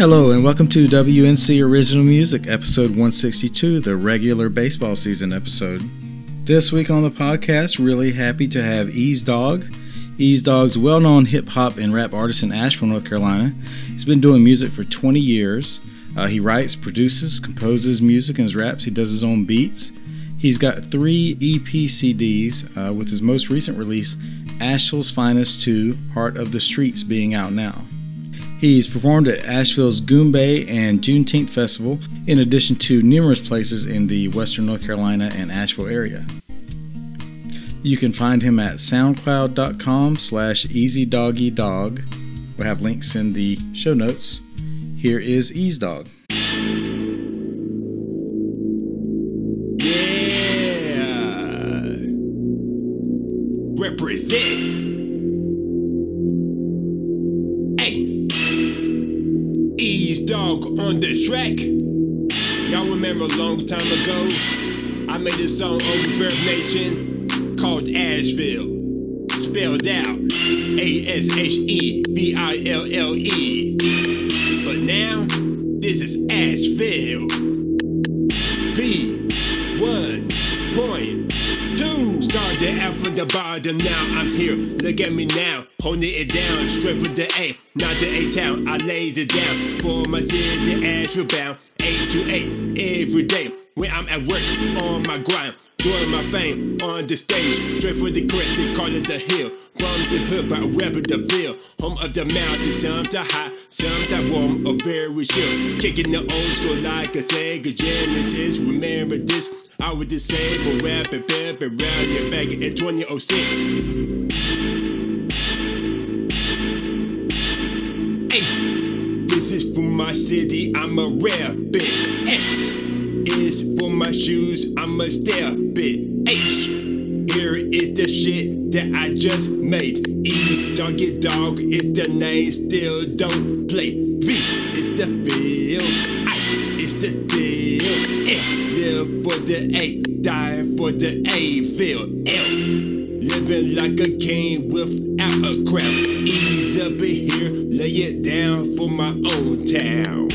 Hello, and welcome to WNC Original Music, episode 162, the regular baseball season episode. This week on the podcast, really happy to have Eaze Dogg. Eaze Dogg's well known hip hop and rap artist in Asheville, North Carolina. He's been doing music for 20 years. Uh, he writes, produces, composes music in his raps. He does his own beats. He's got three EP CDs, uh, with his most recent release, Asheville's Finest 2 Heart of the Streets, being out now. He's performed at Asheville's Goombay and Juneteenth Festival, in addition to numerous places in the Western North Carolina and Asheville area. You can find him at soundcloud.com slash eazedoggydogg. We'll have links in the show notes. Here is Eaze Dogg. Yeah. Represent. On the track. Y'all remember a long time ago? I made a song on ReverbNation called Asheville. Spelled out A S H E V I L L E. But now, this is Asheville. V the bottom, now I'm here. Look at me now, holding it down, straight from the A, not the A town. I lays it down for my city, Asheville bound, eight to eight every day. When I'm at work on my grind, doing my thing on the stage, straight for the crest, they call it the hill. From the hood, by rapping the ville, home of the mountain, sometimes hot, sometimes warm, or very chill. Kicking the old school like a Sega Genesis. Remember this? I was disabled, rapping, rapping, rallying back in 2006. Hey, this is for my city, I'm a rare bit. S is for my shoes, I'm a stare bit. H, here is the shit that I just made. Eaze Doggy Dogg is the name, still don't play. V is the feel, the A, die for the A, feel L. Living like a king without a crown. Ease up in here, lay it down for my own town.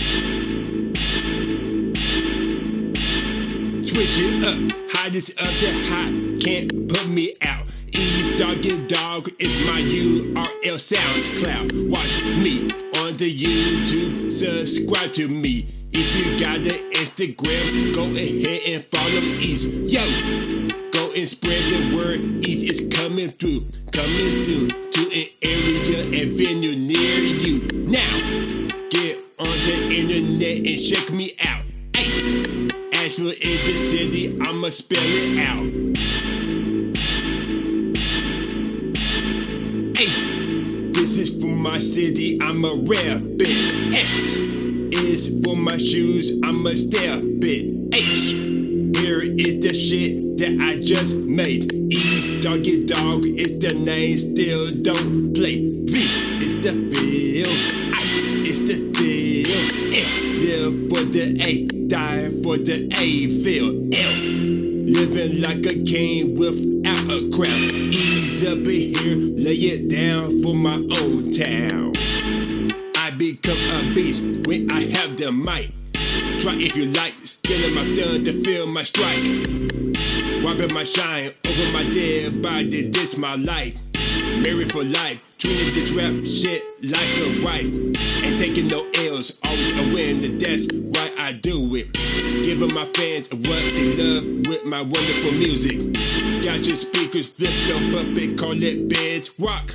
Switch it up, hottest of the hot, can't put me out. Eaze Doggy Dogg is my URL SoundCloud. Watch me on the YouTube, subscribe to me. If you got the Instagram, go ahead and follow East. Yo, go and spread the word. East is coming through, coming soon to an area and venue near you. Now, get on the internet and check me out. Hey, Asheville is the city, I'ma spell it out. Hey, this is for my city, I'm a rare bit. Is for my shoes, I'm a stare bit. H, here is the shit that I just made. Eaze Doggy Dogg is the name, still don't play. V is the feel, I is the deal. L, live for the A, die for the A, feel L. Living like a king without a crown. Ease up in here, lay it down for my old town. A beast when I have the mic. Try if you like, stealing my thunder, to feel my strike. Wiping my shine over my dead body, this my life. Married for life, treating this rap shit like a wife. Ain't taking no L's, always a win, that's why I do it. Giving my fans what they love with my wonderful music. Got your speakers flipped up, up and call it beds rock.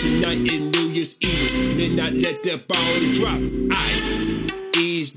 Tonight in New Year's Eve, midnight let the ball drop. I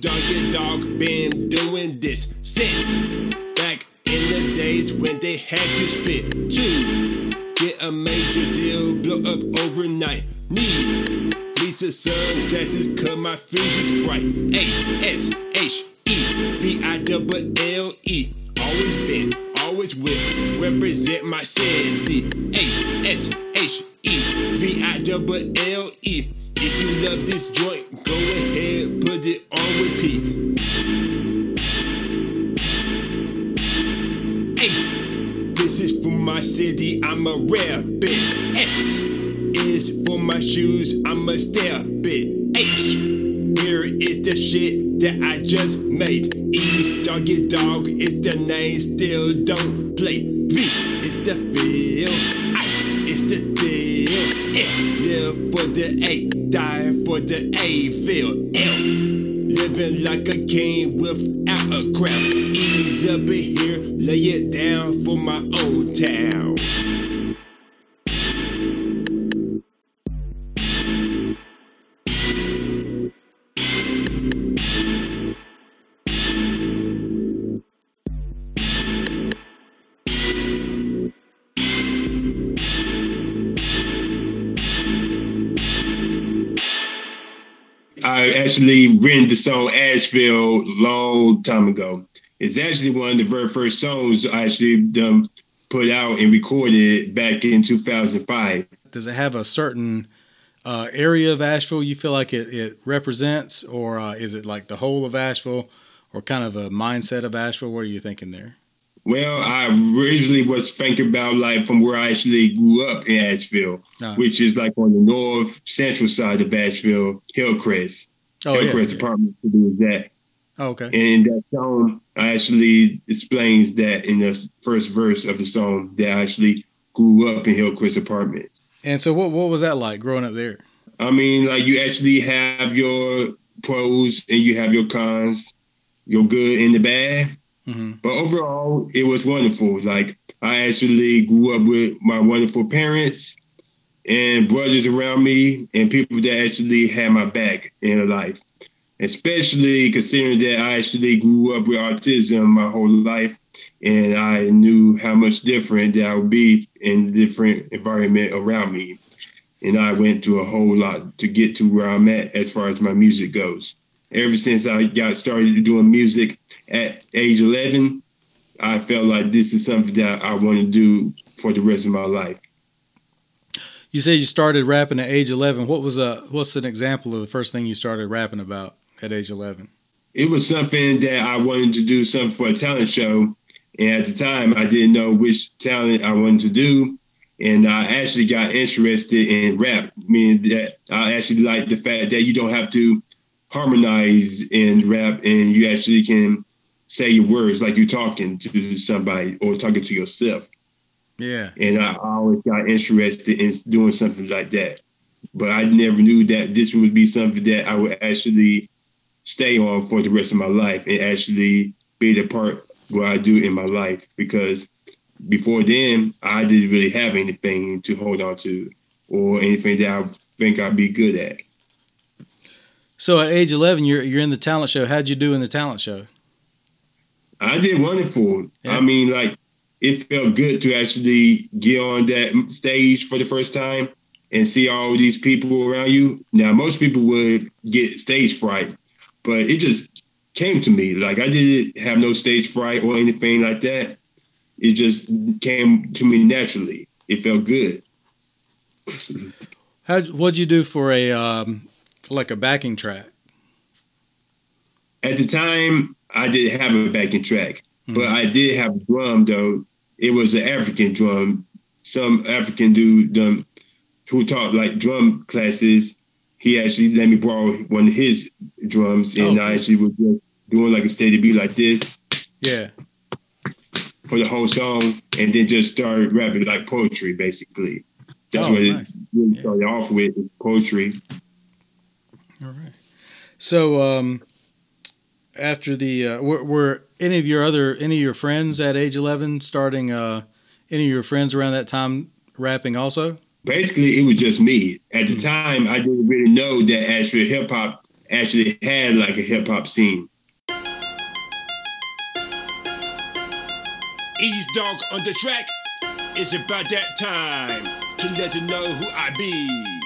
dog dog been doing this since back in the days when they had to spit two. Get a major deal, blow up overnight. Need Lisa sunglasses, cut my future's bright. A S H E V I double L E. Always been, always will. Represent my city. A S H E V I double L E. If you love this joint, go ahead, put it on repeat. Hey, this is for my city, I'm a rare bit. S is for my shoes, I'm a stare bit. H, here is the shit that I just made. Eaze Doggy Dogg is the name, still don't play. V is the feel, For the A, dying for the A feel. L living like a king without a crown. Ease up in here, lay it down for my old town. Actually written the song Asheville long time ago. It's actually one of the very first songs I actually um, put out and recorded back in 2005. Does it have a certain uh, area of Asheville you feel like it, it represents, or uh, is it like the whole of Asheville, or kind of a mindset of Asheville? What are you thinking there? Well, I originally was thinking about like from where I actually grew up in Asheville, Ah. which is like on the north central side of Asheville, Hillcrest. Oh, yeah, Hillcrest yeah. Apartment to do with that. Oh, okay. And that song actually explains that in the first verse of the song that I actually grew up in Hillcrest Apartments. And so, what what was that like growing up there? I mean, like you actually have your pros and you have your cons, your good and the bad. hmm But overall, it was wonderful. Like I actually grew up with my wonderful parents and brothers around me and people that actually had my back in life. Especially considering that I actually grew up with autism my whole life and I knew how much different that I would be in different environment around me. And I went through a whole lot to get to where I'm at as far as my music goes. Ever since I got started doing music at age 11, I felt like this is something that I want to do for the rest of my life. You said you started rapping at age eleven. What was a what's an example of the first thing you started rapping about at age eleven? It was something that I wanted to do something for a talent show. And at the time, I didn't know which talent I wanted to do. And I actually got interested in rap, meaning that I actually like the fact that you don't have to harmonize in rap and you actually can say your words like you're talking to somebody or talking to yourself. Yeah. and I always got interested in doing something like that. But I never knew that this would be something that I would actually stay on for the rest of my life and actually be the part what I do in my life. Because before then, I didn't really have anything to hold on to or anything that I think I'd be good at. So at age eleven, you're you're in the talent show. How'd you do in the talent show? I did wonderful. Yeah. I mean, like it felt good to actually get on that stage for the first time and see all these people around you. Now, most people would get stage fright, but it just came to me. Like I didn't have no stage fright or anything like that. It just came to me naturally. It felt good. How what'd you do for a um, like a backing track? At the time, I didn't have a backing track, but Mhm. I did have a drum though. It was an African drum. Some African dude um, who taught like drum classes. He actually let me borrow one of his drums, and Oh, I actually was just doing like a steady beat like this Yeah. for the whole song, and then just started rapping like poetry, basically. That's Oh, what nice. it really Yeah. started off with, poetry. All right. So um, after the uh, were, were any of your other any of your friends at age eleven starting uh, any of your friends around that time rapping also? basically it was just me. At the Mhm. time, I didn't really know that actually hip hop actually had like a hip hop scene. Eaze Dogg on the track. It's about that time to let you know who I be.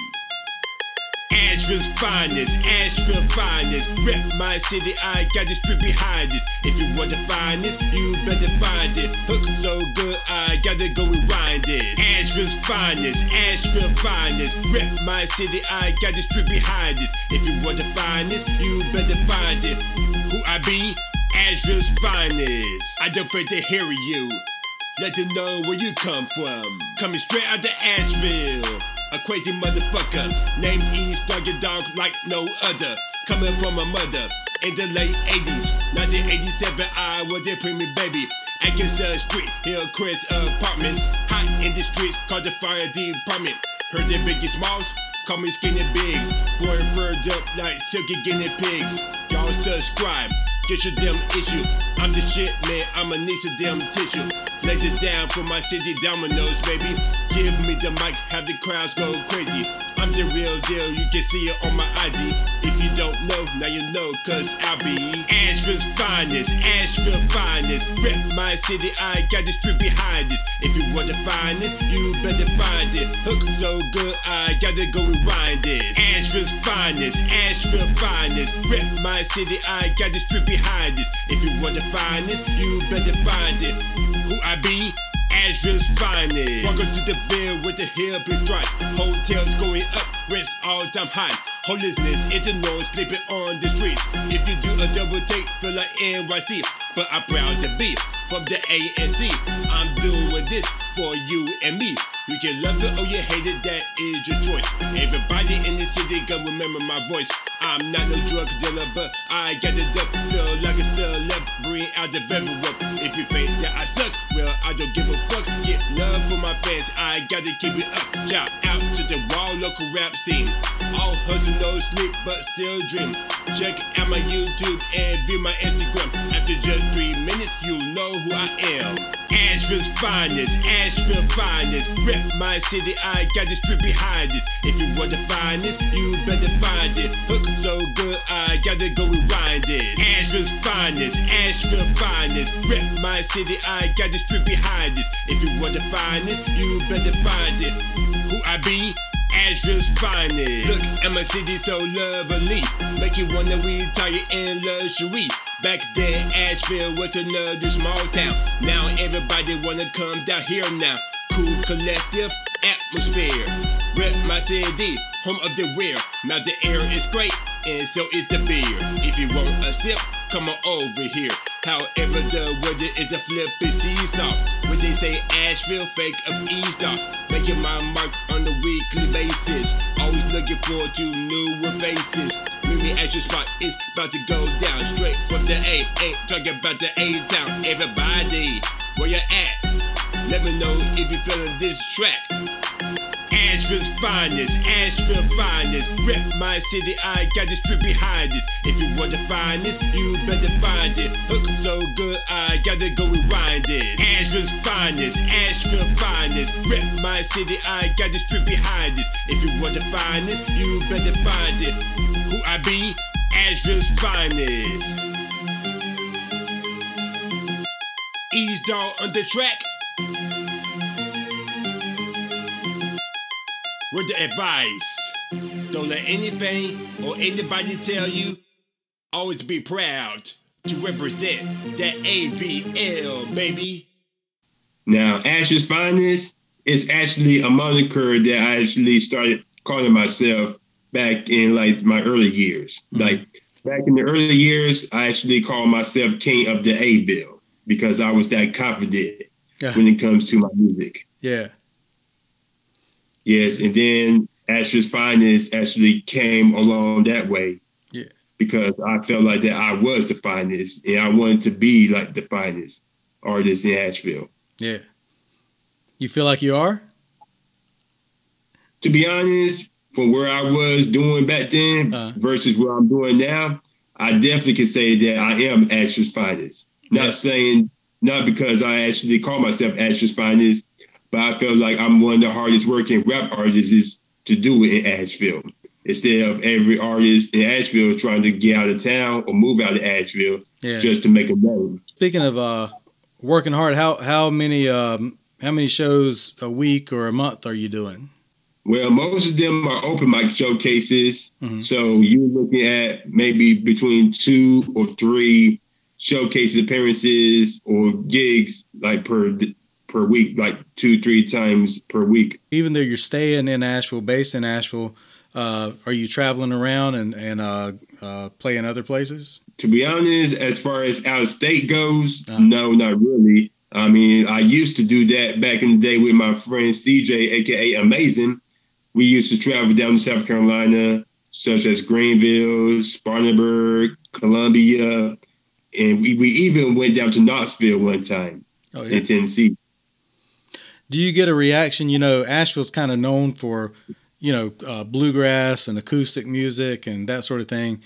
Asheville's finest, Asheville finest. Rep my city, I got the street behind this. If you want to find this, you better find it. Hook so good, I gotta go rewind this. Asheville's finest, Asheville finest. Rep my city, I got the street behind this. If you want to find this, you better find it. Who I be? Asheville's finest. I don't afraid to hear you. Let them know where you come from. Coming straight out of Asheville. A crazy motherfucker named Dog your dog like no other. coming from my mother in the late 80s. 1987, I was a preemie baby. Atkinson Street, Hillcrest Apartments. Hot in the streets, called the fire department. Heard the biggest smalls, call me skinny bigs. Born furred up like silky guinea pigs. Y'all subscribe, get your damn issue. I'm the shit, man, I'm a niece of damn tissue. Lays it down for my city dominoes, baby. Give me the mic, have the crowds go crazy. I'm the real deal, you can see it on my ID. If you don't know, now you know, cause I'll be Asheville's finest, Asheville finest. Rep my city, I got the street behind this. If you want to find this, you better find it. Hook so good, I gotta go rewind this. Asheville's finest, Asheville finest. Rep my city, I got the street behind this. If you want to find this, you better find it. Who I be? Asheville's finest. Welcome to the Ville with the hill big stripes. Hotels going up, rents all time high. Homelessness is a norm, sleeping on the streets. If you do a double take, feel like NYC. But I'm proud to be from the ANC. I'm doing this for you and me. You can love it or you hate it, that is your choice. Everybody in the city gonna remember my voice. I'm not no drug dealer, but I got it up. Feel like a celeb, bring out the very. If you think that I suck, well, I don't give a fuck. Get love for my fans, I gotta keep it up. Shout out to the raw local rap scene. All hustle, no sleep, but still dream. Check out my YouTube and view my Instagram. After just three minutes, you know who I am. Asheville's finest, Asheville finest. Rep my city, I got the street behind this. If you want to find this, you better find it. Hook so good, I gotta go rewind it. Asheville's finest, Asheville finest. Rep my city, I got the street behind this. If you want to find this, you better find it. Who I be? Asheville's finest. Look at my city so lovely. Make you wanna retire in luxury. Back then, Asheville was another small town. Now everybody wanna come down here now. Cool collective atmosphere. Rep my city, home of the rear. Now the air is great, and so is the beer. If you want a sip, come on over here. However, the weather is a flippy seesaw. When they say Asheville, fake of Eaze Dogg. Making my mark on a weekly basis. Always looking forward to newer faces. Mimi your spot is about to go down. Straight from the A, ain't talking about the A town. Everybody, where you at? Let me know if you're feeling this track. Asheville's finest, Asheville finest. Rep my city, I got the street behind this. If you want to find this, you better find it. Hook so good, I gotta go rewind this. Asheville's finest, Asheville finest. Rep my city, I got the street behind this. If you want to find this, you better find it. Who I be? Asheville's finest. Eaze Dogg on the track. With the advice. Don't let anything or anybody tell you. Always be proud to represent that AVL, baby. Now, Ash's Finest is actually a moniker that I actually started calling myself back in like my early years. Mm-hmm. Like back in the early years, I actually called myself King of the Aville because I was that confident Yeah. when it comes to my music. Yeah. Yes, and then Ash's Finest actually came along that way. Yeah. Because I felt like that I was the finest and I wanted to be like the finest artist in Asheville. Yeah. You feel like you are? To be honest, from where I was doing back then Uh. versus where I'm doing now, I definitely can say that I am Ash's finest. Not Yeah. saying not because I actually call myself Ash's finest, but I feel like I'm one of the hardest working rap artists to do it in Asheville. Instead of every artist in Asheville trying to get out of town or move out of Asheville Yeah. just to make a name. Speaking of uh, working hard, how how many um, how many shows a week or a month are you doing? Well, most of them are open mic showcases. Mhm. So you're looking at maybe between two or three showcase appearances or gigs like per per week, like two, three times per week. Even though you're staying in Asheville, based in Asheville, uh, are you traveling around and and uh, uh, playing other places? To be honest, as far as out of state goes, Uh. no, not really. I mean, I used to do that back in the day with my friend CJ, aka Amazing. We used to travel down to South Carolina, such as Greenville, Spartanburg, Columbia, and we, we even went down to Knoxville one time Oh yeah. in Tennessee. Do you get a reaction? You know, Asheville's kind of known for, you know, uh, bluegrass and acoustic music and that sort of thing.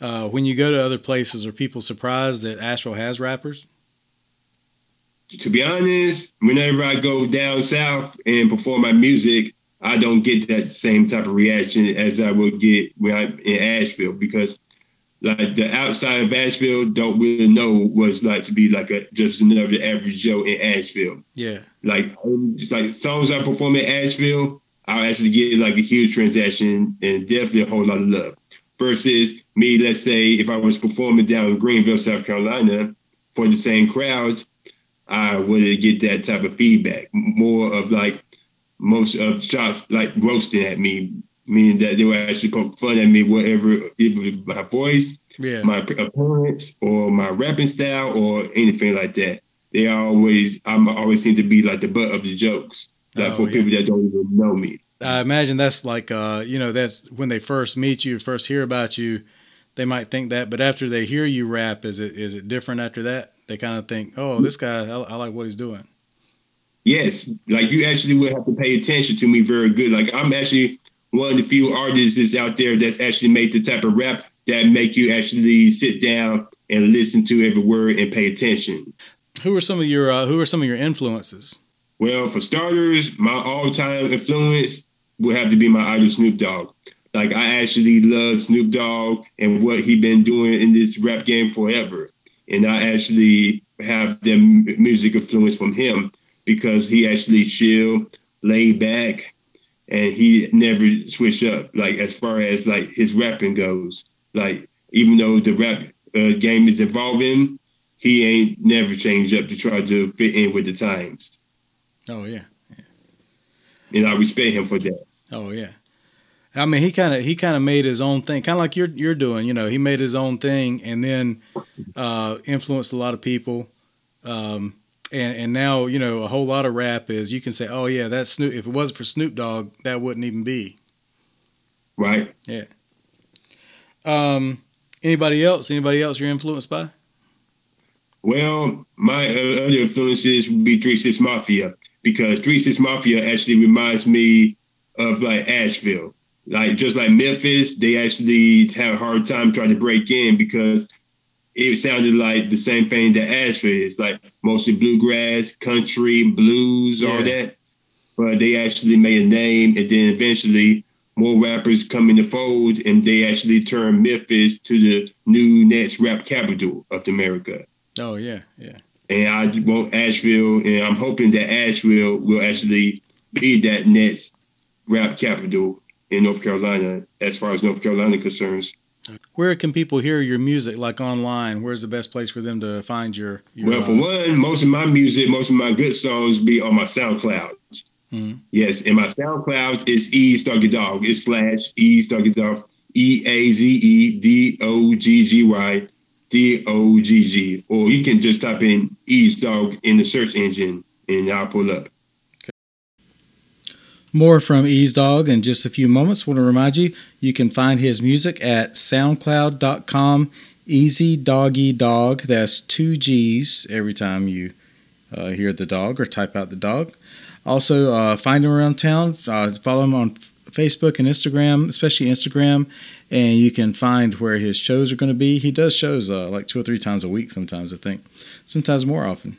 Uh, when you go to other places, are people surprised that Asheville has rappers? To be honest, whenever I go down south and perform my music, I don't get that same type of reaction as I would get when I'm in Asheville because like the outside of Asheville don't really know what it's like to be like a just another average Joe in Asheville. Yeah. Like um, it's like songs I perform in Asheville, I'll actually get like a huge transaction and definitely a whole lot of love. Versus me, let's say if I was performing down in Greenville, South Carolina, for the same crowd, I wouldn't get that type of feedback. More of like most of shots like roasting at me, meaning that they would actually poke fun at me, whatever it was my voice, Yeah. my appearance, or my rapping style, or anything like that. They always, I'm always seem to be like the butt of the jokes, like Oh, for yeah. people that don't even know me. I imagine that's like, uh, you know, that's when they first meet you, first hear about you, they might think that, but after they hear you rap, is it is it different after that? They kind of think, oh, this guy, I, I like what he's doing. Yes, like you actually would have to pay attention to me very good. Like I'm actually one of the few artists out there that's actually made the type of rap that make you actually sit down and listen to every word and pay attention. Who are some of your uh, Who are some of your influences? Well, for starters, my all-time influence would have to be my idol Snoop Dogg. Like I actually love Snoop Dogg and what he been doing in this rap game forever, and I actually have the music influence from him because he actually chill, laid back, and he never switch up. Like as far as like his rapping goes, like even though the rap uh, game is evolving, he ain't never changed up to try to fit in with the times Oh yeah, and I respect him for that. oh yeah. I mean, he kind of he kind of made his own thing, kind of like you're you're doing. You know, he made his own thing and then uh, influenced a lot of people. Um, and and now you know a whole lot of rap is you can say, oh yeah, that's Snoop. If it wasn't for Snoop Dogg, that wouldn't even be. Right? Yeah. Um, anybody else? Anybody else you're influenced by? Well, my uh, other influences would be Three Six Mafia because Three Six Mafia actually reminds me of like Asheville. Like just like Memphis, they actually have a hard time trying to break in because it sounded like the same thing that Asheville is, like mostly bluegrass, country, blues, all that. But they actually made a name, and then eventually more rappers come in the fold, and they actually turned Memphis to the new next rap capital of America. Oh yeah, yeah. And I want Asheville, and I'm hoping that Asheville will actually be that next rap capital in North Carolina, as far as North Carolina concerns. Where can people hear your music? Like online? Where's the best place for them to find your? your Well, for uh, one, most of my music, most of my good songs be on my SoundCloud. Mhm. Yes, and my SoundCloud is E Stuggy Dog. It's slash E Stuggy Dog. E A Z E D O G G Y D O G G. Or you can just type in Eaze Dogg in the search engine and I'll pull up. More from Eaze Dogg in just a few moments. Want to remind you, you can find his music at soundcloud.com. Easy Doggy Dog. That's two G's every time you uh, hear the dog or type out the dog. Also, uh, find him around town. Uh, follow him on Facebook and Instagram, especially Instagram, and you can find where his shows are going to be. He does shows uh, like two or three times a week, sometimes I think, sometimes more often.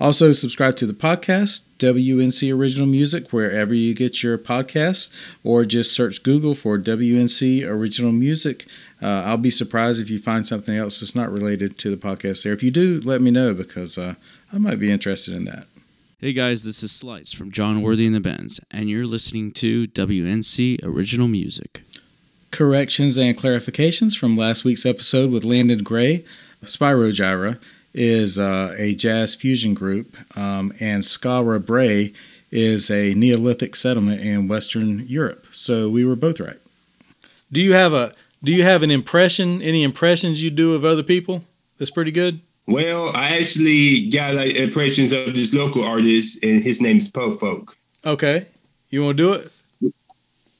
Also, subscribe to the podcast, WNC Original Music, wherever you get your podcasts, or just search Google for WNC Original Music. Uh, I'll be surprised if you find something else that's not related to the podcast there. If you do, let me know because uh, I might be interested in that. Hey guys, this is Slice from John Worthy and the Bends, and you're listening to WNC Original Music. Corrections and clarifications from last week's episode with Landon Gray. Spyro Gyra is uh, a jazz fusion group, um, and Skara Brae is a Neolithic settlement in Western Europe. So we were both right. Do you have a Do you have an impression? Any impressions you do of other people? That's pretty good. Well, I actually got like impressions of this local artist, and his name is Po Folk. Okay, you want to do it?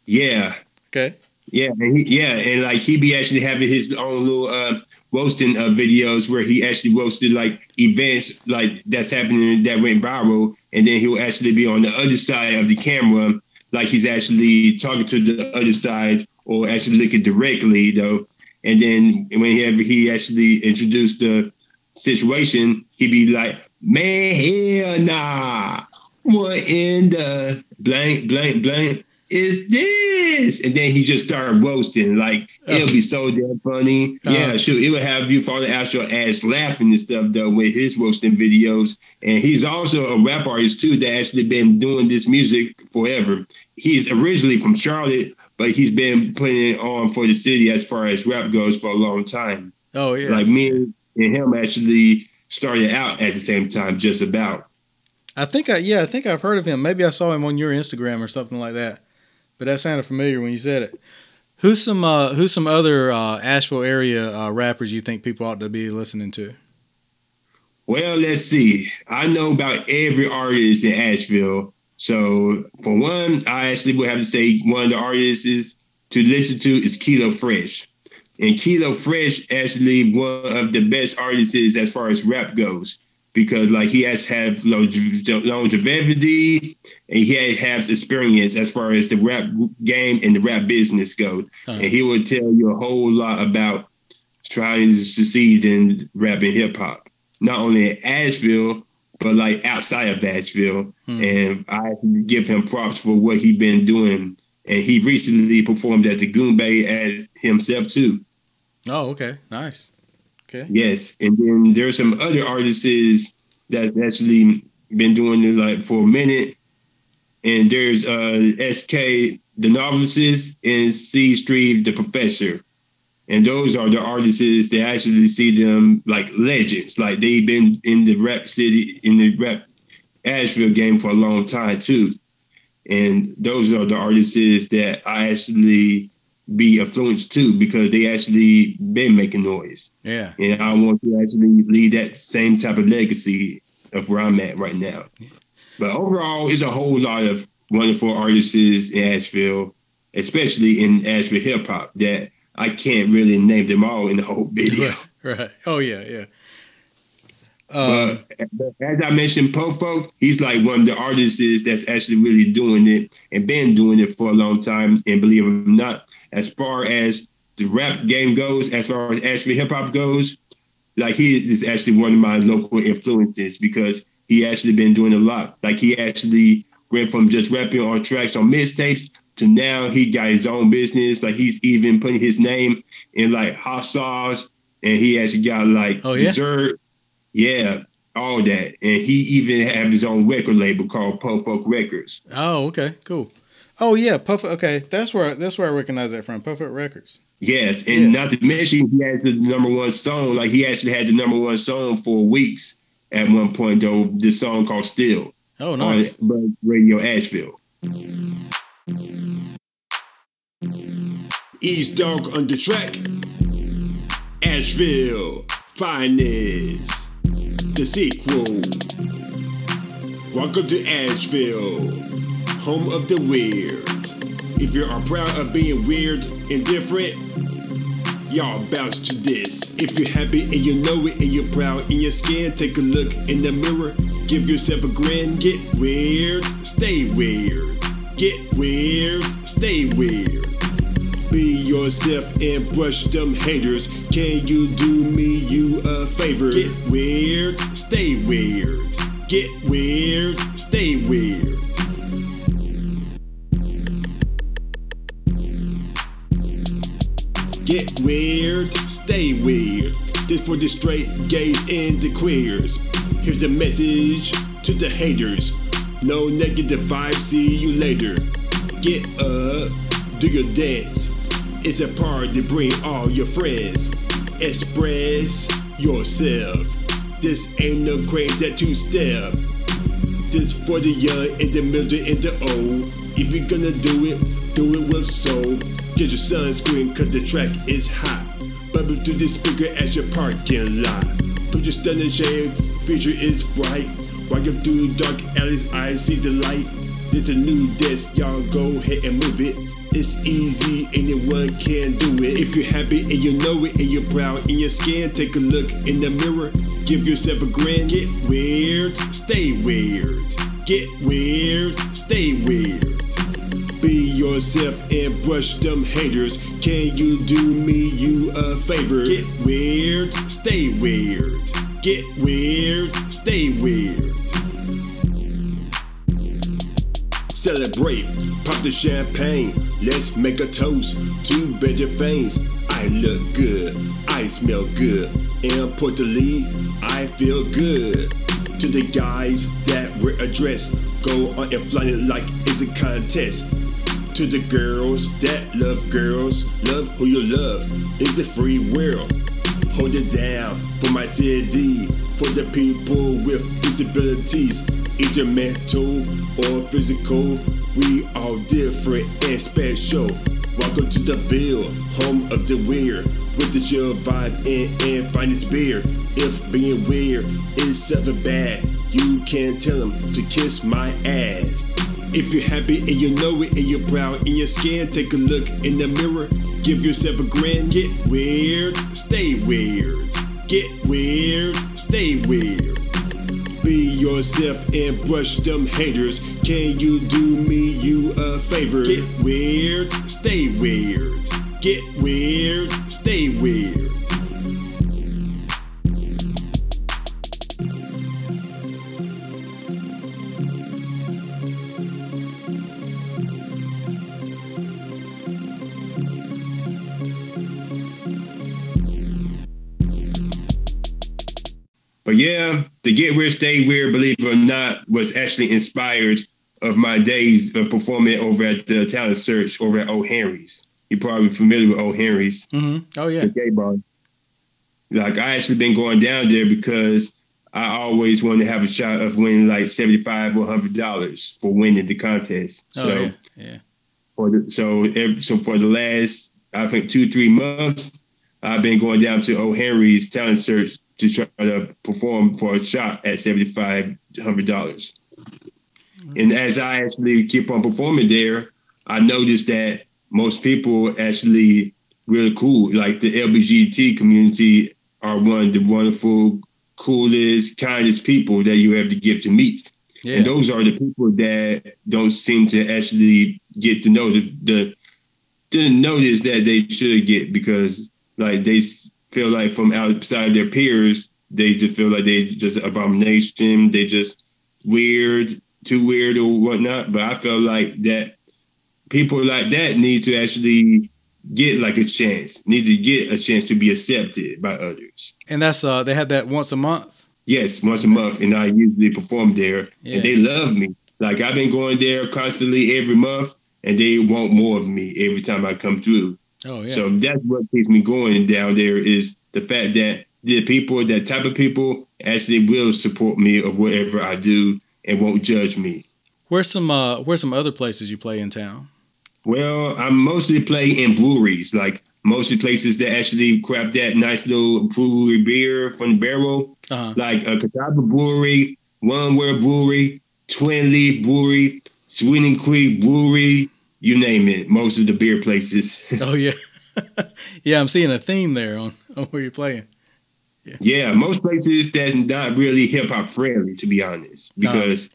Yeah. Okay. Yeah, and he, yeah, and like he be actually having his own little uh, roasting uh, videos where he actually roasted like events like that's happening that went viral, and then he'll actually be on the other side of the camera, like he's actually talking to the other side or actually looking directly though. And then whenever he actually introduced the situation, he'd be like, "Man, hell nah, what in the blank blank blank?" is this? And then he just started roasting. Like it'll be so damn funny. Uh-huh. Yeah, sure. It would have you falling out your ass laughing and stuff though with his roasting videos. And he's also a rap artist too that actually been doing this music forever. He's originally from Charlotte, but he's been putting it on for the city as far as rap goes for a long time. Oh yeah. Like me and him actually started out at the same time, just about. I think I yeah, I think I've heard of him. Maybe I saw him on your Instagram or something like that. But that sounded familiar when you said it. Who's some uh, who's some other uh, Asheville area uh, rappers you think people ought to be listening to? Well, let's see. I know about every artist in Asheville. So for one, I actually would have to say one of the artists is to listen to is Kilo Fresh. And Kilo Fresh actually one of the best artists as far as rap goes. Because like he has have longe- longevity and he has experience as far as the rap game and the rap business goes. Uh-huh. And he will tell you a whole lot about trying to succeed in rap and hip hop. Not only in Asheville, but like outside of Asheville. Hmm. And I give him props for what he's been doing. And he recently performed at the Goombay as himself too. Oh, okay, nice. Okay. Yes. And then there's some other artists that's actually been doing it like for a minute. And there's uh SK the novelist and C Street the professor. And those are the artists that actually see them like legends. Like they've been in the rap city, in the rap Asheville game for a long time too. And those are the artists that I actually be influenced to because they actually been making noise. Yeah. And I want to actually leave that same type of legacy of where I'm at right now. But overall, it's a whole lot of wonderful artists in Asheville, especially in Asheville hip hop, that I can't really name them all in the whole video. Right. Oh yeah, yeah. But um, as I mentioned, Pofo, he's like one of the artists that's actually really doing it and been doing it for a long time. And believe it or not, as far as the rap game goes, as far as actually hip hop goes, like he is actually one of my local influences because he actually been doing a lot. Like he actually went from just rapping on tracks on mixtapes to now he got his own business. Like he's even putting his name in like hot sauce, and he actually got like Oh, yeah? dessert, yeah, all that. And he even have his own record label called Po Folk Records. oh, okay, cool. Oh yeah, Puff. Okay, that's where that's where I recognize that from. Puffet Records. Yes, and Yeah. not to mention he had the number one song. Like he actually had the number one song for weeks at one point. Though this song called "Still" Oh, nice. on Radio Asheville. Eaze Dogg on the track. Asheville, finest. The sequel. Welcome to Asheville, home of the weird. If you are proud of being weird and different, y'all bounce to this. If you're happy and you know it and you're proud in your skin, take a look in the mirror. Give yourself a grin. Get weird, stay weird. Get weird, stay weird. Be yourself and brush them haters. Can you do me you a favor? Get weird, stay weird. Get weird, stay weird. Get weird, stay weird. This for the straight gays and the queers. Here's a message to the haters. No negative vibes, see you later. Get up, do your dance. It's a party, bring all your friends. Express yourself. This ain't no great that two step. This for the young and the middle and the old. If you're gonna do it, do it with soul. Get your sunscreen, cause the track is hot. Bubble through the speaker at your parking lot. Put your stunning shade, future is bright. Walking through dark alleys, I see the light. It's a new desk, y'all go ahead and move it. It's easy, anyone can do it. If you're happy and you know it, and you're proud in your skin, take a look in the mirror. Give yourself a grin. Get weird, stay weird. Get weird, stay weird. Be yourself and brush them haters. Can you do me you a favor? Get weird, stay weird. Get weird, stay weird. Celebrate, pop the champagne. Let's make a toast to better things. I look good, I smell good. And importantly, I feel good. To the guys that wear a dress, go on and flaunt it like it's a contest. To the girls that love girls, love who you love. It's a free world. Hold it down for my city, for the people with disabilities, either mental or physical. We all different and special. Welcome to the Ville, home of the weird, with the chill vibe and, and finest beer. If being weird is something bad, you can tell them to kiss my ass. If you're happy and you know it and you're proud in your skin, take a look in the mirror. Give yourself a grin. Get weird, stay weird. Get weird, stay weird. Be yourself and brush them haters. Can you do me you a favor? Get weird, stay weird. Get weird, stay weird. Yeah, the Get Weird, Stay Weird, believe it or not, was actually inspired of my days of performing over at the talent search over at O. Henry's. You're probably familiar with O. Henry's, Mm-hmm. Oh yeah. the gay bar. Like I actually been going down there because I always wanted to have a shot of winning like seventy five or hundred dollars for winning the contest. Oh so yeah. Yeah. for the, so so for the last I think two three months, I've been going down to O. Henry's talent search to try to perform for a shot at seventy five hundred dollars. And as I actually keep on performing there, I noticed that most people actually really cool. Like the LGBT community are one of the wonderful, coolest, kindest people that you have to get to meet. Yeah. And those are the people that don't seem to actually get to know the, the the notice that they should get because like they feel like from outside their peers, they just feel like they just abomination, they just weird, too weird or whatnot. But I feel like that people like that need to actually get like a chance, need to get a chance to be accepted by others. And that's uh they have that once a month. Yes, once a month, and I usually perform there, Yeah. and they love me. Like I've been going there constantly every month, and they want more of me every time I come through. Oh yeah. So that's what keeps me going down there is the fact that the people, that type of people, actually will support me of whatever I do and won't judge me. where's some uh where's some other places you play in town? Well, I mostly play in breweries, like mostly places that actually craft that nice little brewery beer from the barrel. Uh-huh. like a Catawba Brewery, One World Brewery, Twin Leaf Brewery, Sweeten Creek Brewery, you name it. Most of the beer places. Oh yeah. yeah, I'm seeing a theme there on, on where you're playing. yeah, yeah most places that's not really hip hop friendly, to be honest, because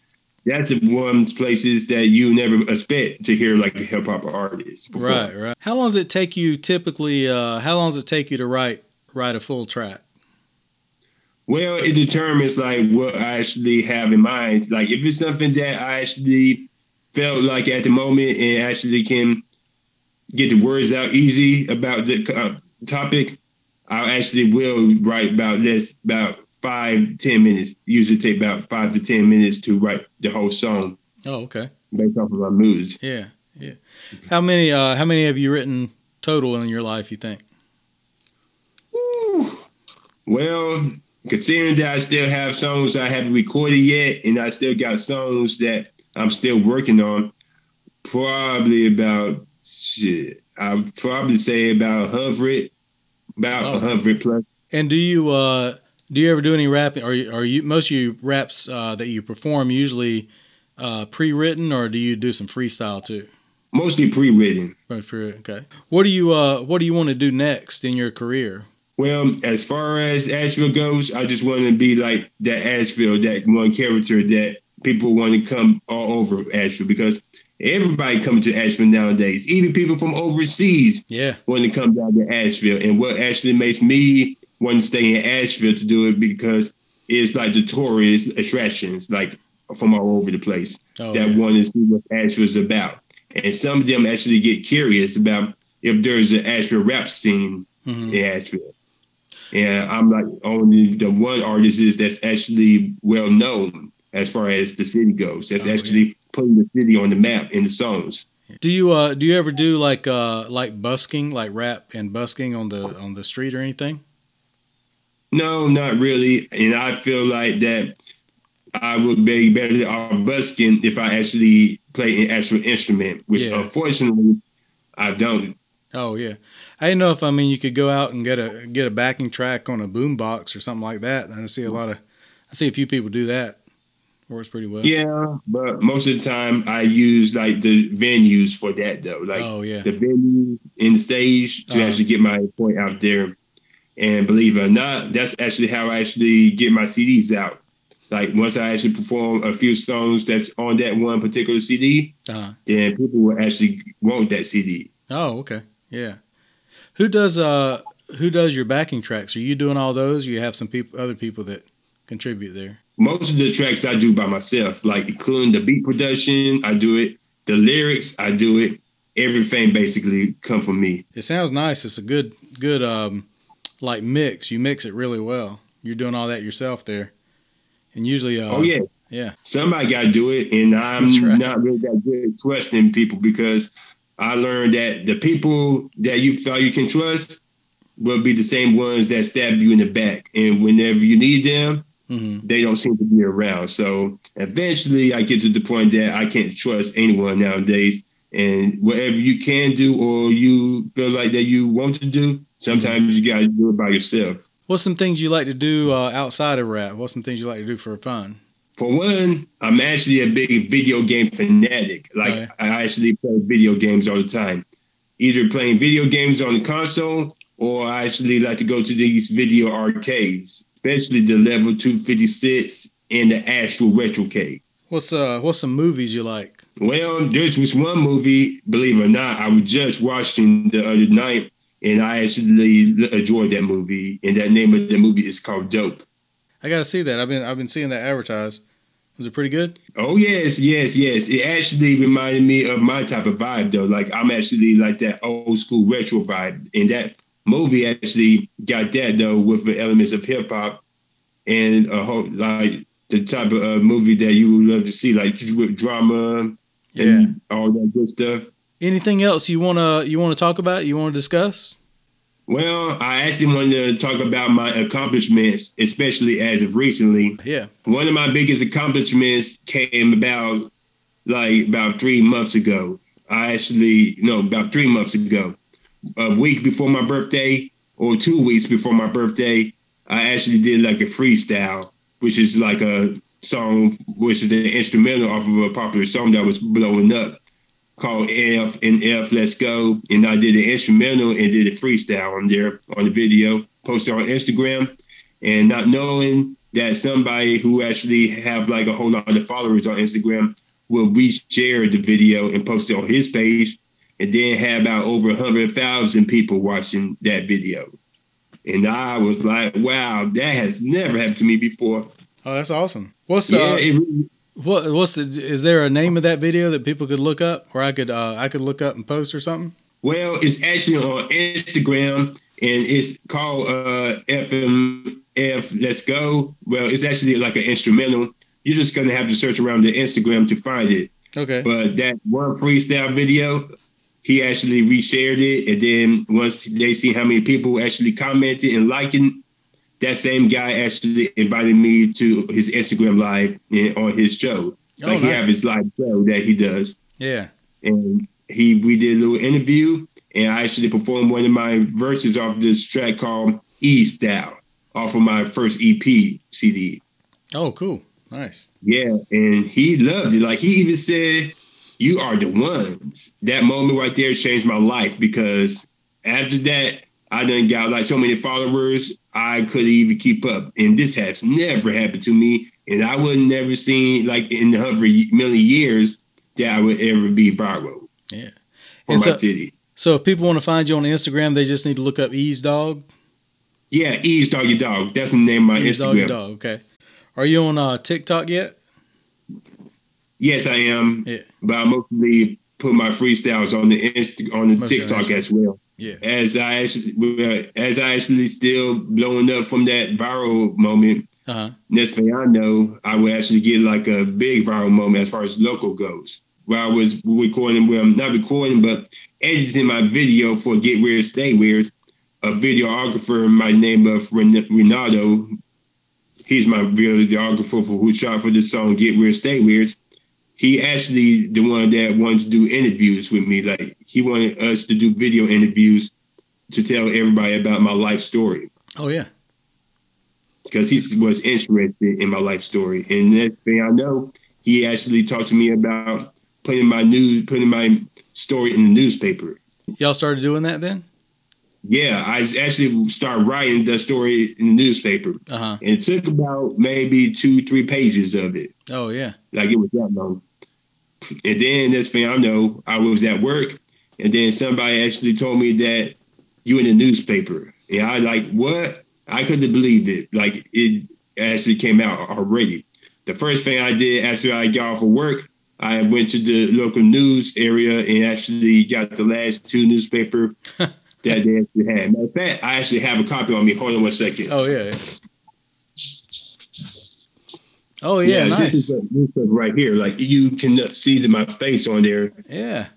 that's the ones places that you never expect to hear like a hip hop artist. perform. Right, right. How long does it take you typically uh how long does it take you to write write a full track? Well, it determines like what I actually have in mind. Like if it's something that I actually felt like at the moment and actually can get the words out easy about the uh, topic, I actually will write about this about five ten minutes. Usually take about five to ten minutes to write the whole song Oh, okay. based off of my moods. Yeah, yeah. How many uh how many have you written total in your life you think? Whew. Well, considering that I still have songs I haven't recorded yet, and I still got songs that I'm still working on, probably about shit. I'd probably say about hundred, about Oh. a hundred plus. And do you uh do you ever do any rapping or are you most of your raps uh that you perform usually uh pre-written or do you do some freestyle too? mostly pre-written. Right for it. Okay. What do you uh What do you want to do next in your career? Well, as far as Asheville goes, I just want to be like that Asheville, that one character that people want to come all over Asheville because everybody coming to Asheville nowadays, even people from overseas Yeah. want to come down to Asheville. And what actually makes me want to stay in Asheville to do it because it's like the tourist attractions, like from all over the place Oh, that yeah. want to see what Asheville's about. And some of them actually get curious about if there's an Asheville rap scene Mhm. in Asheville. And I'm like only the one artist is that's actually well known as far as the city goes. That's Oh, yeah. actually putting the city on the map in the songs. Do you uh Do you ever do like uh like busking, like rap and busking on the on the street or anything? No, not really. And I feel like that I would be better off busking if I actually play an actual instrument, which Yeah. unfortunately I don't. Oh yeah. I didn't know if I mean you could go out and get a get a backing track on a boom box or something like that. And I see a lot of I see a few people do that. Works pretty well. Yeah, but most of the time I use like the venues for that though. Like oh yeah. the venue in the stage to Uh-huh. actually get my point out there. And believe it or not, that's actually how I actually get my CDs out. Like once I actually perform a few songs that's on that one particular CD, Uh-huh. then people will actually want that CD. Oh, okay. Yeah. Who does uh who does your backing tracks? Are you doing all those? Or you have some people other people that contribute there? Most of the tracks I do by myself, like including the beat production, I do it. The lyrics, I do it. Everything basically come from me. It sounds nice. It's a good good um like mix. You mix it really well. You're doing all that yourself there. And usually uh oh yeah, yeah. somebody got to do it, and I'm right. not really that good at trusting people because I learned that the people that you feel you can trust will be the same ones that stab you in the back, and whenever you need them, Mhm. they don't seem to be around. So eventually, I get to the point that I can't trust anyone nowadays. And whatever you can do or you feel like that you want to do, sometimes you got to do it by yourself. What's some things you like to do uh, outside of rap? What's some things you like to do for fun? For one, I'm actually a big video game fanatic. Like Okay. I actually play video games all the time. Either playing video games on the console or I actually like to go to these video arcades, especially the level 256 and the Astral Retrocade. What's uh what's some movies you like? Well, there's was one movie, believe it or not, I was just watching the other night and I actually enjoyed that movie. And that name of the movie is called Dope. I gotta see that. I've been I've been seeing that advertised. Was it pretty good? Oh yes, yes, yes. It actually reminded me of my type of vibe though. Like I'm actually like that old school retro vibe. And that movie actually got that though with the elements of hip hop and a whole like the type of uh, movie that you would love to see, like with drama Yeah. and all that good stuff. Anything else you wanna you wanna talk about? You wanna discuss? Well, I actually wanted to talk about my accomplishments, especially as of recently. Yeah. One of my biggest accomplishments came about like about three months ago. I actually no, about three months ago. A week before my birthday, or two weeks before my birthday, I actually did like a freestyle, which is like a song, which is the instrumental off of a popular song that was blowing up called F and F Let's Go. And I did an instrumental and did a freestyle on there on the video, posted on Instagram. And not knowing that somebody who actually have like a whole lot of followers on Instagram will reshare the video and post it on his page and then had about over 100,000 people watching that video. And I was like, wow, that has never happened to me before. Oh, that's awesome. What's Yeah, uh, it what what's the is there a name of that video that people could look up or I could uh I could look up and post or something? Well, it's actually on Instagram and it's called uh, FNF Let's Go. Well, it's actually like an instrumental. You're just gonna have to search around the Instagram to find it. Okay. But that one freestyle video, he actually reshared it, and then once they see how many people actually commented and liking, that same guy actually invited me to his Instagram live and on his show. Oh, Like he have his live show that he does Yeah. and he we did a little interview and I actually performed one of my verses off this track called E Style off of my first EP CD. Oh, cool. Nice. Yeah, and he loved it. Like he even said you are the ones. That moment right there changed my life because after that, I done got like so many followers, I couldn't even keep up. And this has never happened to me. And I would never seen like in the hundred million years that I would ever be viral. Yeah. For And my so- city. So if people want to find you on Instagram, they just need to look up Eaze Dogg. Yeah, Eaze Doggy Dogg. That's the name of my Eaze Instagram. Doggy Dogg. Okay. Are you on uh, TikTok yet? Yes, I am. Yeah. But I mostly put my freestyles on the Insta on the Most TikTok as well. Yeah. As I actually, as I actually still blowing up from that viral moment. Uh huh. Next thing I know, I would actually get like a big viral moment as far as local goes. Where I was recording, where I'm not recording, but editing my video for Get Weird, Stay Weird. A videographer by the name of Ren- Renato. He's my videographer for who shot for the song Get Weird, Stay Weird. He actually the one that wanted to do interviews with me. Like he wanted us to do video interviews to tell everybody about my life story Oh yeah. because he was interested in my life story. And next thing I know, he actually talked to me about putting my news, putting my story in the newspaper. Y'all started doing that then? Yeah, I actually started writing the story in the newspaper, Uh huh. and it took about maybe two, three pages of it. Oh yeah. Like it was that long. And then next thing I know, I was at work, and then somebody actually told me that you in the newspaper, and I like what? I couldn't believe it. Like it actually came out already. The first thing I did after I got off of work, I went to the local news area and actually got the last two newspaper that they actually had. Matter of fact, I actually have a copy on me. Hold on one second. Oh yeah. yeah. Oh yeah. This is nice. a newspaper right here. Like you can see my face on there. Yeah.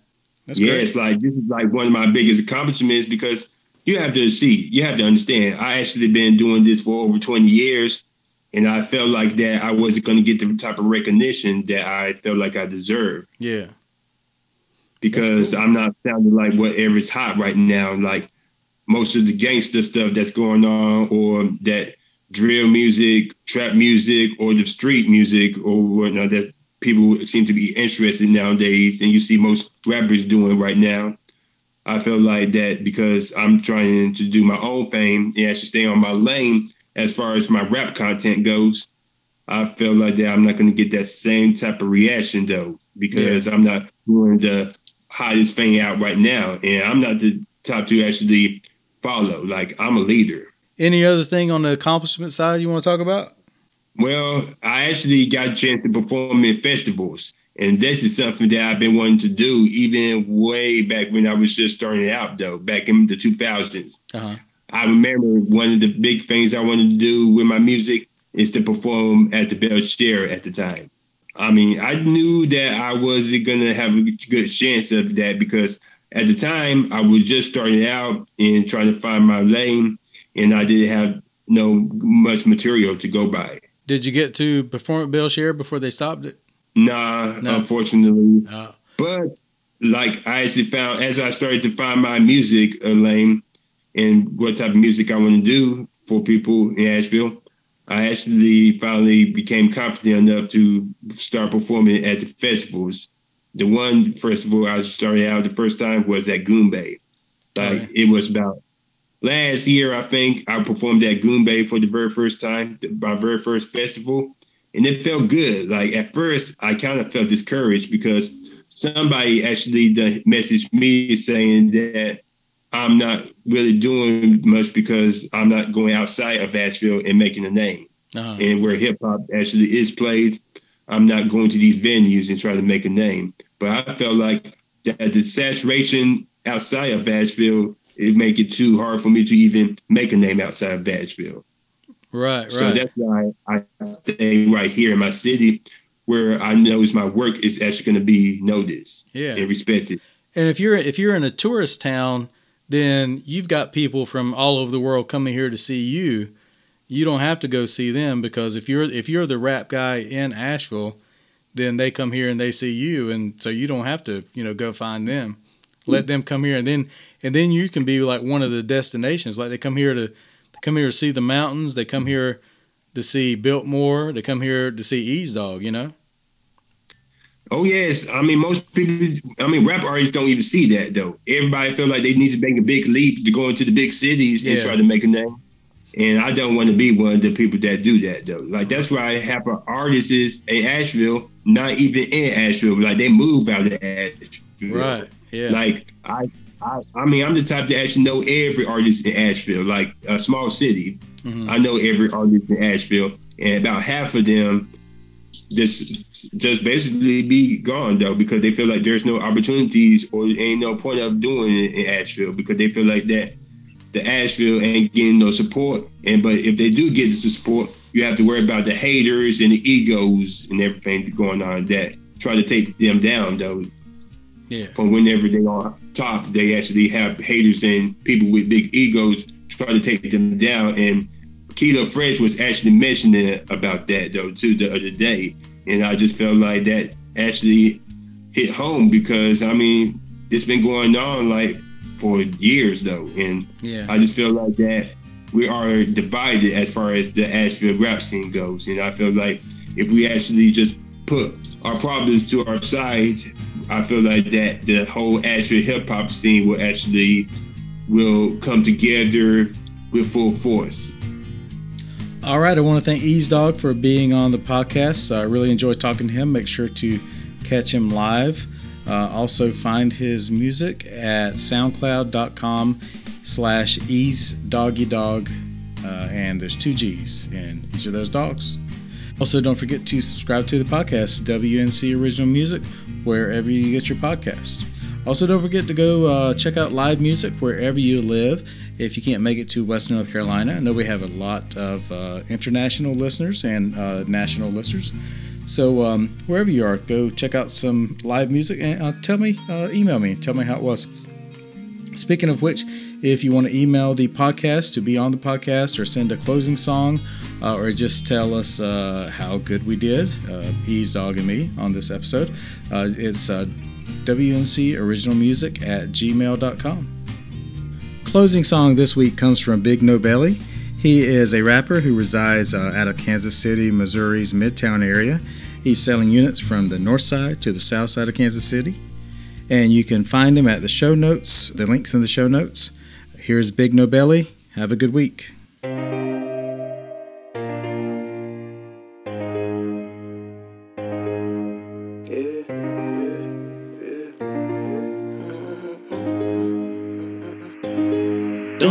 That's yeah, great. it's like this is like one of my biggest accomplishments because you have to see, you have to understand. I actually been doing this for over 20 years, and I felt like that I wasn't going to get the type of recognition that I felt like I deserved Yeah. because cool. I'm not sounding like whatever's hot right now. Like most of the gangster stuff that's going on, or that drill music, trap music, or the street music, or whatnot that people seem to be interested in nowadays, and you see most rappers doing right now. I feel like that because I'm trying to do my own fame and actually stay on my lane as far as my rap content goes. I feel like that I'm not going to get that same type of reaction though because I'm not doing the hottest thing out right now, and I'm not the top to actually follow. Like I'm a leader. Any other thing on the accomplishment side you want to talk about? Well, I actually got a chance to perform in festivals, and this is something that I've been wanting to do even way back when I was just starting out, though, back in the 2000s. Uh-huh. I remember one of the big things I wanted to do with my music is to perform at the Bele Chere at the time. I mean, I knew that I wasn't gonna have a good chance of that because at the time I was just starting out and trying to find my lane, and I didn't have no much material to go by. Did you get to perform at Bele Chere before they stopped it? Nah, No. unfortunately. But like I actually found as I started to find my music uh, lane and what type of music I want to do for people in Asheville, I actually finally became confident enough to start performing at the festivals. The one festival I started out the first time was at Goombay. Like it was about last year, I think I performed at Goombay for the very first time, my very first festival, and it felt good. Like at first, I kind of felt discouraged because somebody actually messaged me saying that I'm not really doing much because I'm not going outside of Asheville and making a name. uh, And where hip hop actually is played, I'm not going to these venues and trying to make a name. But I felt like that the saturation outside of Asheville it make it too hard for me to even make a name outside of Asheville. right, So that's why I stay right here in my city, where I know my work is actually going to be noticed Yeah. and respected. And if you're if you're in a tourist town, then you've got people from all over the world coming here to see you. You don't have to go see them because if you're if you're the rap guy in Asheville, then they come here and they see you, and so you don't have to you know go find them. Let them come here, and then and then you can be like one of the destinations. Like they come here to come here to see the mountains. They come here to see Biltmore. They come here to see Eaze Dogg. You know. Oh yes, I mean most people. I mean rap artists don't even see that though. Everybody feel like they need to make a big leap to go into the big cities and try to make a name. And I don't want to be one of the people that do that though. Like that's why half of artists is in Asheville, not even in Asheville. Like they move out of Asheville. Yeah. Like I, I, I mean, I'm the type to actually know every artist in Asheville, like a small city. Mhm. I know every artist in Asheville, and about half of them just just basically be gone though because they feel like there's no opportunities or ain't no point of doing it in Asheville because they feel like that the Asheville ain't getting no support. And but if they do get the support, you have to worry about the haters and the egos and everything going on that try to take them down though Yeah. from whenever they are top, they actually have haters and people with big egos try to take them down. And Keto Fresh was actually mentioning about that though too the other day, and I just felt like that actually hit home because I mean it's been going on like for years though, and Yeah. I just feel like that we are divided as far as the Asheville rap scene goes, and I feel like if we actually just put our problems to our side, I feel like that the whole Asheville hip hop scene will actually will come together with full force. All right, I want to thank Eaze Dogg for being on the podcast. I really enjoyed talking to him. Make sure to catch him live. Uh, also, find his music at soundcloud.com slash eazedoggydogg. Uh, and there's two G's in each of those dogs. Also, don't forget to subscribe to the podcast, WNC Original Music, wherever you get your podcast. Also, don't forget to go uh, check out live music wherever you live. If you can't make it to Western North Carolina, I know we have a lot of uh, international listeners and uh, national listeners. So um, wherever you are, go check out some live music and uh, tell me, uh, email me, tell me how it was. Speaking of which, if you want to email the podcast to be on the podcast or send a closing song uh, or just tell us uh, how good we did, uh, Eaze Dogg and me on this episode, uh, it's uh, WNC Original Music at gmail.com. Closing song this week comes from Big Nobeli. He is a rapper who resides uh, out of Kansas City, Missouri's Midtown area. He's selling units from the north side to the south side of Kansas City. And you can find him at the show notes, the links in the show notes. Here's Big Nobeli. Have a good week.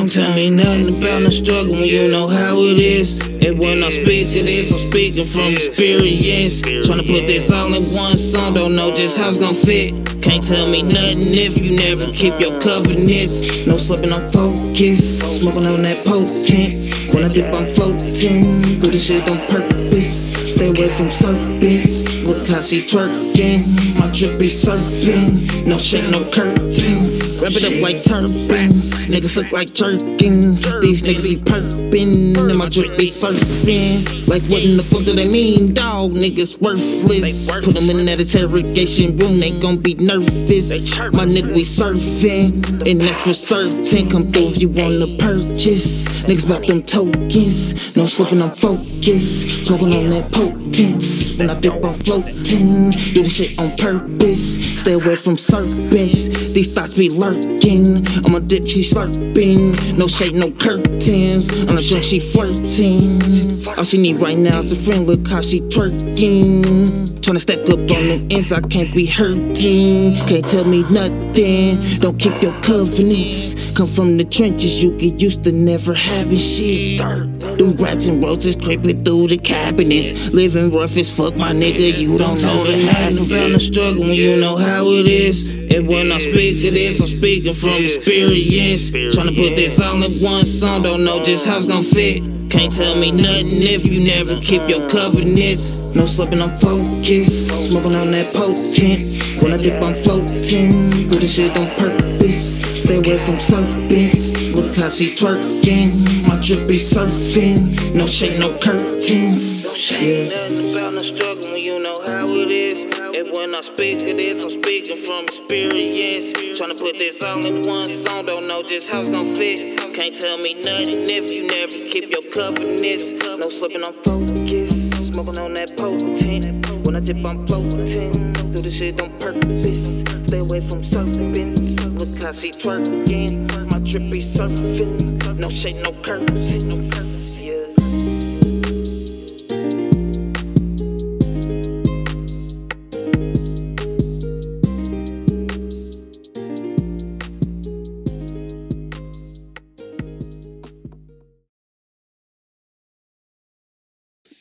Don't tell me nothing about no struggle you know how it is. And when I speak of this, I'm speaking from experience. Tryna put this all in one song, don't know just how it's gonna fit. Can't tell me nothing if you never keep your covenants. No slipping on focus, smoking on that potent. When I dip, I'm floating. Do this shit on purpose. Stay away from serpents. Look how she twerking. My drip be surfing. No shit, no curtains. Wrap it up like turbans. Niggas look like jerkins. These niggas be perping. And my drip be surfing. Like, what in the fuck do they mean, dog? Niggas worthless. Put them in that interrogation room, they gon' be nervous. My nigga, we surfing. And that's for certain. Come through if you wanna purchase. Niggas about them tokens. No slipping, I'm focused. Smoking on that potent. When I dip, I'm floating. Do this shit on purpose. Stay away from serpents. These thoughts be lurking. I'm a dip, she slurping. No shade, no curtains. On a drunk, she flirting. All she need right now is a friend. Look how she twerking. Tryna stack up on them ends, I can't be hurting. Can't tell me nothing. Don't keep your covenants. Come from the trenches, you get used to never having shit. Them rats and roaches creeping through the cabinets. Living rough as fuck, my nigga. You don't know the half of the struggle when you know how it is. And when I speak of this, I'm speaking from experience. Tryna put this all in one song, don't know just how it's gonna fit. Can't tell me nothing if you never keep your covenants. No slipping, I'm focused. Smoking on that potent. When I dip, I'm floating. Do this shit on purpose. Stay away from serpents. Look how she twerking. My drip be surfing. No shade, no curtains. Yeah. Nothing about no struggle you know how it is. And when I speak of this, I'm speaking from experience. Tryna put this all in one song, don't know just how it's gonna fit. Can't tell me nothing if you never keep your covenants. No slipping on focus, smoking on that potent. When I dip on floating. Do the shit on purpose. Stay away from surfing. Look how she twerking. My trippy surfing. No shade, no curves.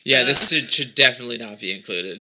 Yeah, this uh-huh. should, should definitely not be included.